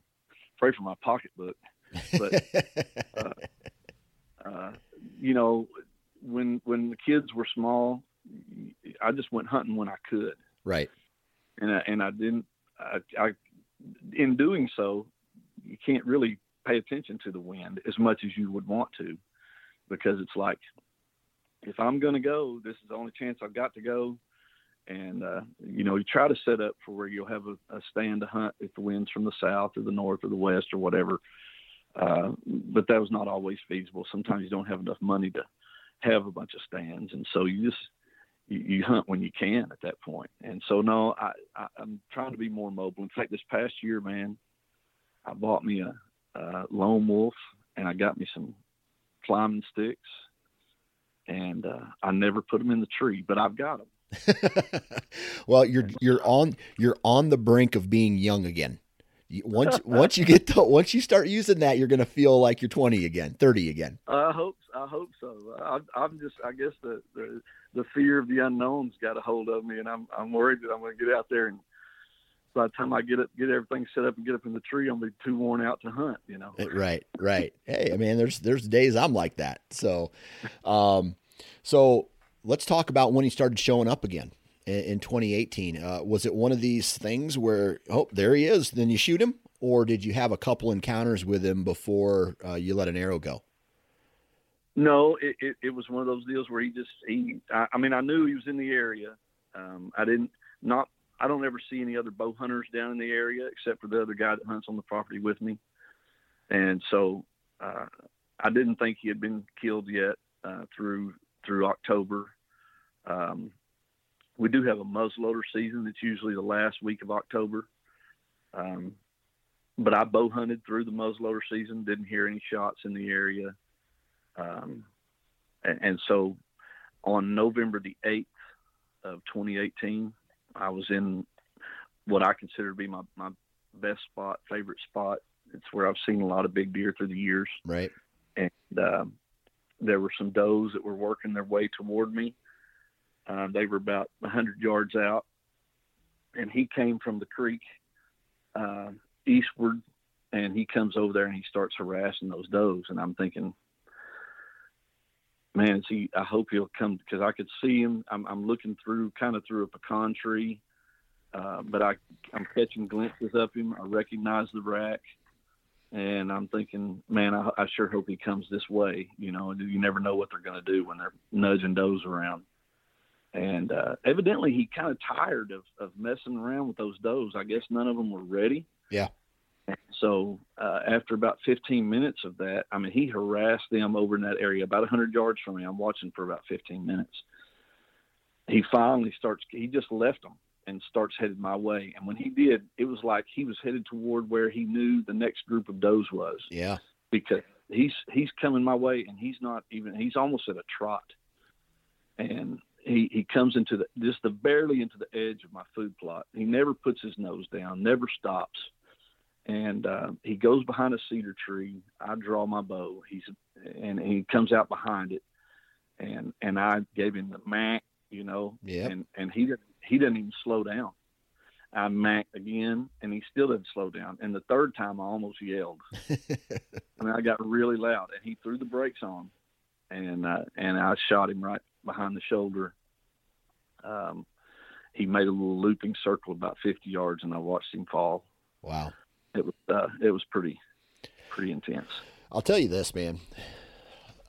pray for my pocketbook. But, Uh, you know, when when the kids were small, I just went hunting when I could, right. and I, and I didn't. I, I in doing so, you can't really pay attention to the wind as much as you would want to, because it's like if I'm going to go, this is the only chance I've got to go. And uh, you know, you try to set up for where you'll have a, a stand to hunt if the wind's from the south or the north or the west or whatever. Uh, but that was not always feasible. Sometimes you don't have enough money to have a bunch of stands, and so you just you, you hunt when you can at that point. And so no, I, I I'm trying to be more mobile. In fact, this past year, man, I bought me a, a lone wolf and I got me some climbing sticks, and uh, I never put them in the tree, but I've got them. well, you're you're on you're on the brink of being young again. once once you get to, once you start using that, you're going to feel like you're 20 again, 30 again. I hope I hope so. I, I'm just I guess the, the the fear of the unknown's got a hold of me, and I'm I'm worried that I'm going to get out there and by the time I get up, get everything set up and get up in the tree, I'm be too worn out to hunt. You know. Right, right. Hey, I mean, there's there's days I'm like that. So, um, so let's talk about when he started showing up again in, in 2018. Uh, was it one of these things where oh there he is, then you shoot him, or did you have a couple encounters with him before uh, you let an arrow go? No, it, it, it, was one of those deals where he just he. I, I mean, I knew he was in the area. Um, I didn't not I don't ever see any other bow hunters down in the area except for the other guy that hunts on the property with me. And so uh, I didn't think he had been killed yet uh, through through October. Um, we do have a muzzleloader season that's usually the last week of October. Um, but I bow hunted through the muzzleloader season, didn't hear any shots in the area. Um, and, and so on November the 8th of 2018, I was in what I consider to be my, my best spot, favorite spot. It's where I've seen a lot of big deer through the years. Right. And um, there were some does that were working their way toward me. Uh, they were about 100 yards out. And he came from the creek uh, eastward and he comes over there and he starts harassing those does. And I'm thinking, man, see, I hope he'll come because I could see him. I'm, I'm looking through kind of through a pecan tree, uh, but I, I'm catching glimpses of him. I recognize the rack, and I'm thinking, man, I, I sure hope he comes this way. You know, you never know what they're going to do when they're nudging does around. And uh, evidently, he kind of tired of, of messing around with those does. I guess none of them were ready. Yeah. So uh, after about 15 minutes of that, I mean, he harassed them over in that area, about 100 yards from me. I'm watching for about 15 minutes. He finally starts. He just left them and starts headed my way. And when he did, it was like he was headed toward where he knew the next group of does was. Yeah. Because he's he's coming my way, and he's not even. He's almost at a trot. And he he comes into the just the barely into the edge of my food plot. He never puts his nose down, never stops and uh, he goes behind a cedar tree. I draw my bow. He's and he comes out behind it, and and I gave him the mac, you know, yeah. and and he didn't he didn't even slow down. I mac again, and he still didn't slow down. And the third time, I almost yelled. I mean, I got really loud, and he threw the brakes on, and uh, and I shot him right behind the shoulder. Um, he made a little looping circle about 50 yards, and I watched him fall. Wow it was uh, it was pretty pretty intense. I'll tell you this, man.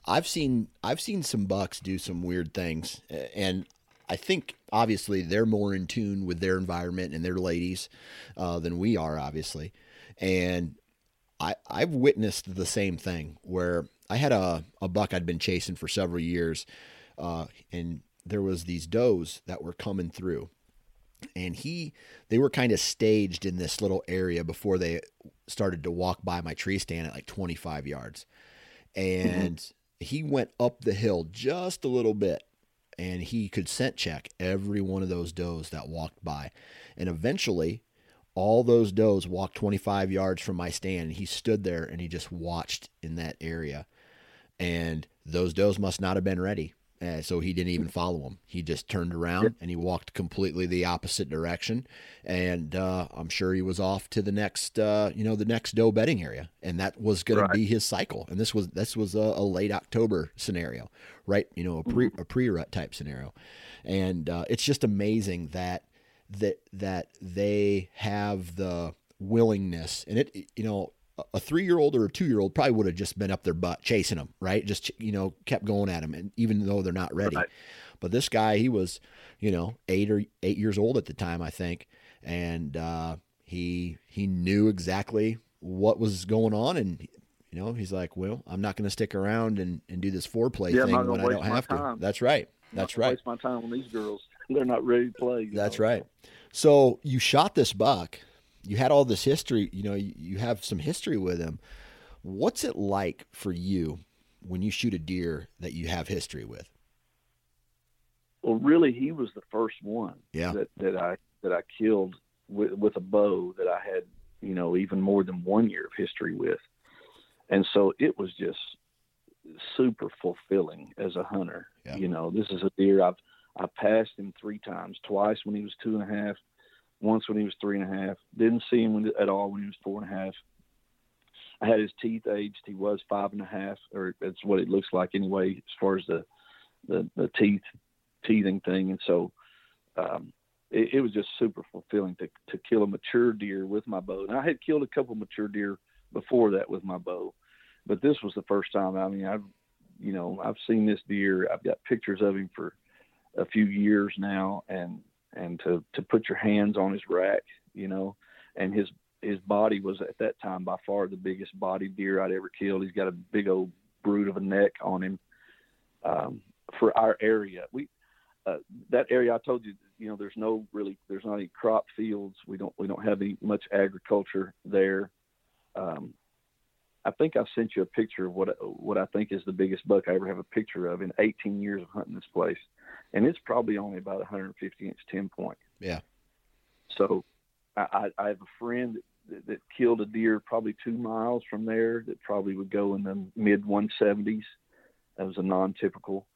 I've seen I've seen some bucks do some weird things, and I think obviously they're more in tune with their environment and their ladies uh, than we are, obviously. And I I've witnessed the same thing where I had a a buck I'd been chasing for several years, uh, and there was these does that were coming through, and he they were kind of staged in this little area before they started to walk by my tree stand at like 25 yards. And mm-hmm. he went up the hill just a little bit and he could scent check every one of those does that walked by. And eventually all those does walked 25 yards from my stand and he stood there and he just watched in that area. And those does must not have been ready uh, so he didn't even follow him. He just turned around and he walked completely the opposite direction. And uh, I'm sure he was off to the next, uh, you know, the next doe bedding area, and that was going right. to be his cycle. And this was this was a, a, late October scenario, right? You know, a pre mm-hmm. a pre rut type scenario. And uh, it's just amazing that that that they have the willingness, and it you know a three year old or a two year old probably would have just been up their butt chasing them, right? Just, you know, kept going at them, and even though they're not ready. Right. But this guy, he was, you know, eight or eight years old at the time, I think. And uh, he he knew exactly what was going on. And, you know, he's like, well, I'm not going to stick around and, and do this foreplay yeah, thing when I don't have time. to. That's right. That's right. Waste my time on these girls. They're not ready to play. That's know? right. So you shot this buck you had all this history, you know, you, you have some history with him. What's it like for you when you shoot a deer that you have history with? Well, really, he was the first one yeah. that, that I that I killed with, with a bow that I had you know, even more than one year of history with. And so it was just super fulfilling as a hunter. Yeah. You know, this is a deer I've I passed him three times, twice when he was two and a half, once when he was three and a half. Didn't see him at all when he was four and a half. I had his teeth aged. He was five and a half, or that's what it looks like anyway, as far as the the, the teeth teething thing. And so um, it, it was just super fulfilling to to kill a mature deer with my bow. And I had killed a couple mature deer before that with my bow, but this was the first time. I mean, I've you know I've seen this deer. I've got pictures of him for a few years now, and and to to put your hands on his rack, you know, and his his body was at that time by far the biggest body deer I'd ever killed. He's got a big old brute of a neck on him. Um, for our area, we uh, that area I told you, you know, there's no really, there's not any crop fields. We don't, we don't have any much agriculture there. Um, I think I sent you a picture of what what I think is the biggest buck I ever have a picture of in 18 years of hunting this place, and it's probably only about 150 inch 10 point. Yeah. So, I, I have a friend that, that killed a deer probably two miles from there that probably would go in the mid 170s. That was a non-typical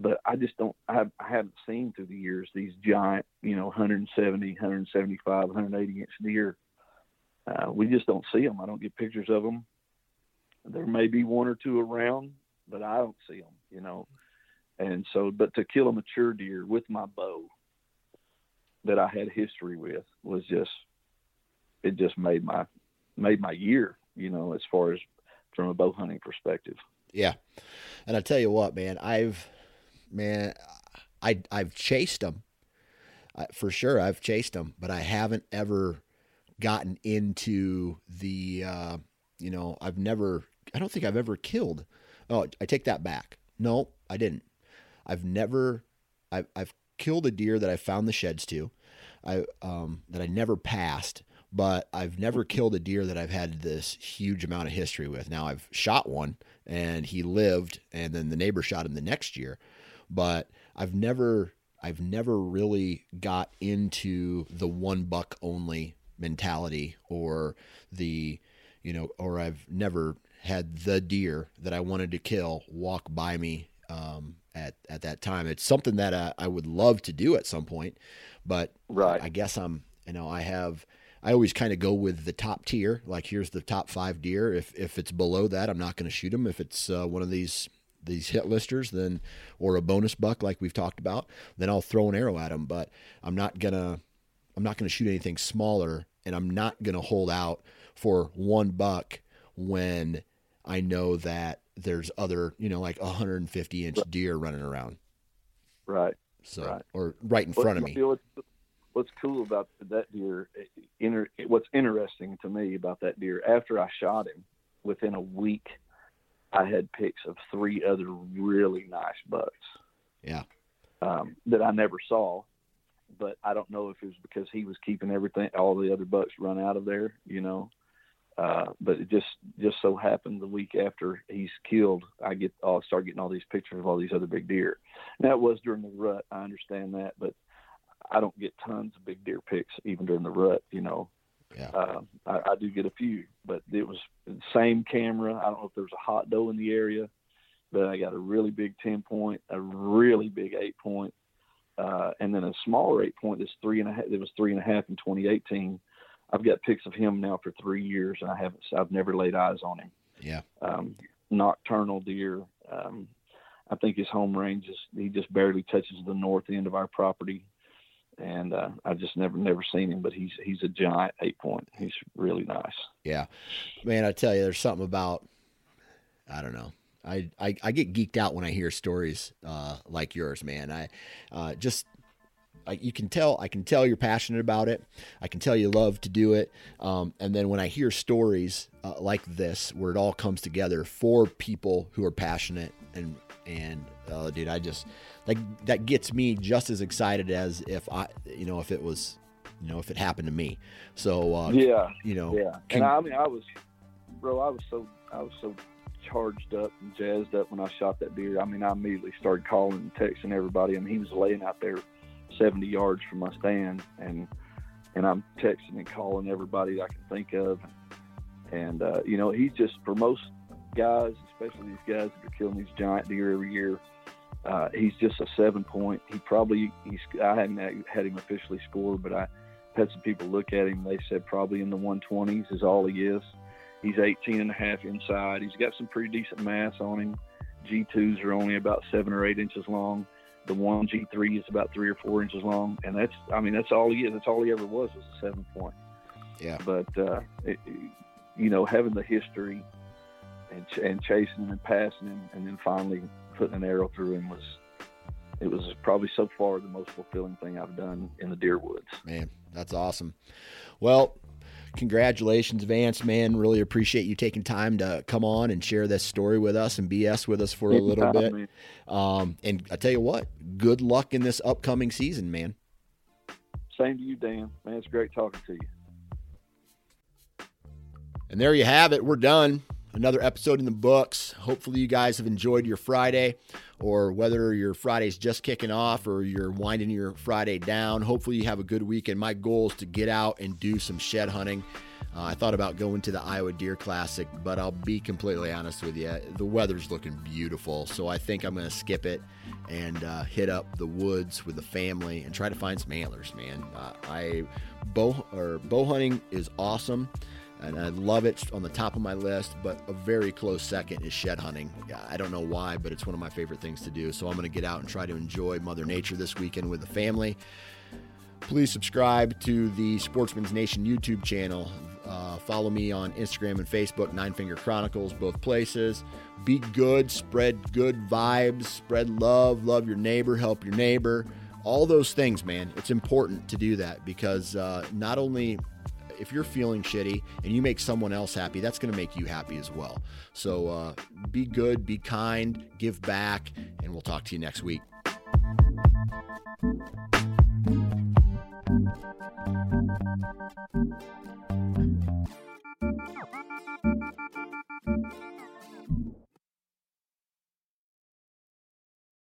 but I just don't. I, have, I haven't seen through the years these giant, you know, 170, 175, 180 inch deer. Uh, we just don't see them. I don't get pictures of them. There may be one or two around, but I don't see them. You know, and so, but to kill a mature deer with my bow that I had history with was just, it just made my made my year. You know, as far as from a bow hunting perspective. Yeah, and I tell you what, man, I've man, I I've chased them I, for sure. I've chased them, but I haven't ever gotten into the. Uh, you know, I've never. I don't think I've ever killed. Oh, I take that back. No, I didn't. I've never. I've I've killed a deer that I found the sheds to. I um that I never passed but I've never killed a deer that I've had this huge amount of history with. Now I've shot one and he lived and then the neighbor shot him the next year but I've never I've never really got into the one buck only mentality or the you know or I've never had the deer that I wanted to kill walk by me um, at at that time. It's something that I, I would love to do at some point, but right. I guess I'm you know I have I always kind of go with the top tier. Like here's the top five deer. If if it's below that, I'm not going to shoot them. If it's uh, one of these these hit listers, then or a bonus buck like we've talked about, then I'll throw an arrow at them. But I'm not gonna I'm not gonna shoot anything smaller, and I'm not gonna hold out for one buck when I know that there's other you know like 150 inch deer running around. Right. So right. or right in front of me. What's, what's cool about that deer? Inter, what's interesting to me about that deer after I shot him, within a week I had pics of three other really nice bucks. Yeah. Um, that I never saw, but I don't know if it was because he was keeping everything, all the other bucks run out of there, you know. Uh, but it just just so happened the week after he's killed, I get I'll start getting all these pictures of all these other big deer. Now it was during the rut, I understand that, but I don't get tons of big deer pics even during the rut, you know. Yeah. Uh, I, I, do get a few, but it was the same camera. I don't know if there was a hot doe in the area, but I got a really big 10 point, a really big eight point, uh, and then a smaller eight point that's three and a half. It was three and a half in 2018. I've got pics of him now for three years, and I haven't. I've never laid eyes on him. Yeah. Um, nocturnal deer. Um, I think his home range is he just barely touches the north end of our property and uh, I just never never seen him, but he's he's a giant eight point. He's really nice. Yeah, man, I tell you, there's something about I don't know. I, I, I get geeked out when I hear stories uh, like yours, man. I uh, just I, you can tell I can tell you're passionate about it. I can tell you love to do it. Um, and then when I hear stories uh, like this, where it all comes together for people who are passionate and and uh, dude, I just that that gets me just as excited as if I, you know, if it was, you know, if it happened to me. So uh, yeah, you know, yeah. And I mean, I was, bro, I was so I was so charged up and jazzed up when I shot that deer. I mean, I immediately started calling and texting everybody. I mean, he was laying out there 70 yards from my stand, and and I'm texting and calling everybody I can think of. And uh, you know, he's just for most guys, especially these guys that are killing these giant deer every year. Uh, he's just a seven point. He probably he's I hadn't had him officially scored, but I had some people look at him. They said probably in the 120s is all he is. He's 18 and a half inside. He's got some pretty decent mass on him. G2s are only about seven or eight inches long. The one G3 is about three or four inches long, and that's I mean that's all he is. That's all he ever was was a seven point. Yeah. But uh, it, you know, having the history and, ch- and chasing him and passing him, and then finally putting an arrow through him was it was probably so far the most fulfilling thing I've done in the deer woods. Man, that's awesome. Well, congratulations, Vance, man. Really appreciate you taking time to come on and share this story with us and BS with us for a little bit. Um, and I tell you what, good luck in this upcoming season, man. Same to you, Dan. Man, it's great talking to you. And there you have it. We're done. Another episode in the books. Hopefully, you guys have enjoyed your Friday, or whether your Friday's just kicking off or you're winding your Friday down. Hopefully, you have a good weekend. My goal is to get out and do some shed hunting. Uh, I thought about going to the Iowa Deer Classic, but I'll be completely honest with you. The weather's looking beautiful, so I think I'm going to skip it and uh, hit up the woods with the family and try to find some antlers, man. Uh, I bow or bow hunting is awesome and I love it on the top of my list. But a very close second is shed hunting. I don't know why, but it's one of my favorite things to do. So I'm going to get out and try to enjoy Mother Nature this weekend with the family. Please subscribe to the Sportsman's Nation YouTube channel. Uh, follow me on Instagram and Facebook, Nine Finger Chronicles, both places. Be good, spread good vibes, spread love, love your neighbor, help your neighbor. All those things, man. It's important to do that because uh, not only if you're feeling shitty and you make someone else happy, that's going to make you happy as well. So uh, be good, be kind, give back, and we'll talk to you next week.